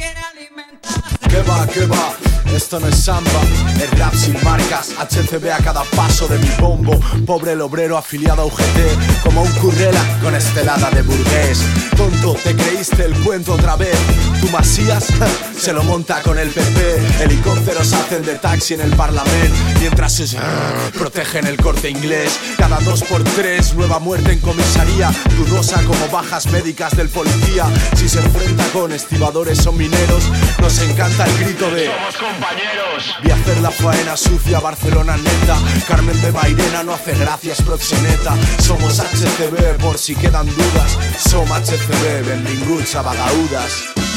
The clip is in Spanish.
quiere alimentar. ¿Qué va, qué va? Esto no es samba, es rap sin marcas, HCB a cada paso de mi bombo, pobre el obrero afiliado a UGT, como un currela con estelada de burgués. Tonto, te creíste el cuento otra vez. Tu Masías se lo monta con el PP. Helicópteros hacen de taxi en el parlamento. Mientras se protegen el corte inglés. Cada dos por tres, nueva muerte en comisaría. Dudosa como bajas médicas del policía. Si se enfrenta con estibadores o mineros, nos encanta el grito de. Somos compañeros. Vi hacer la faena sucia, Barcelona neta. Carmen de Mairena no hace gracias, proxeneta. Somos HCB por si quedan dudas. Som HCB, benvinguts a Bagaudas.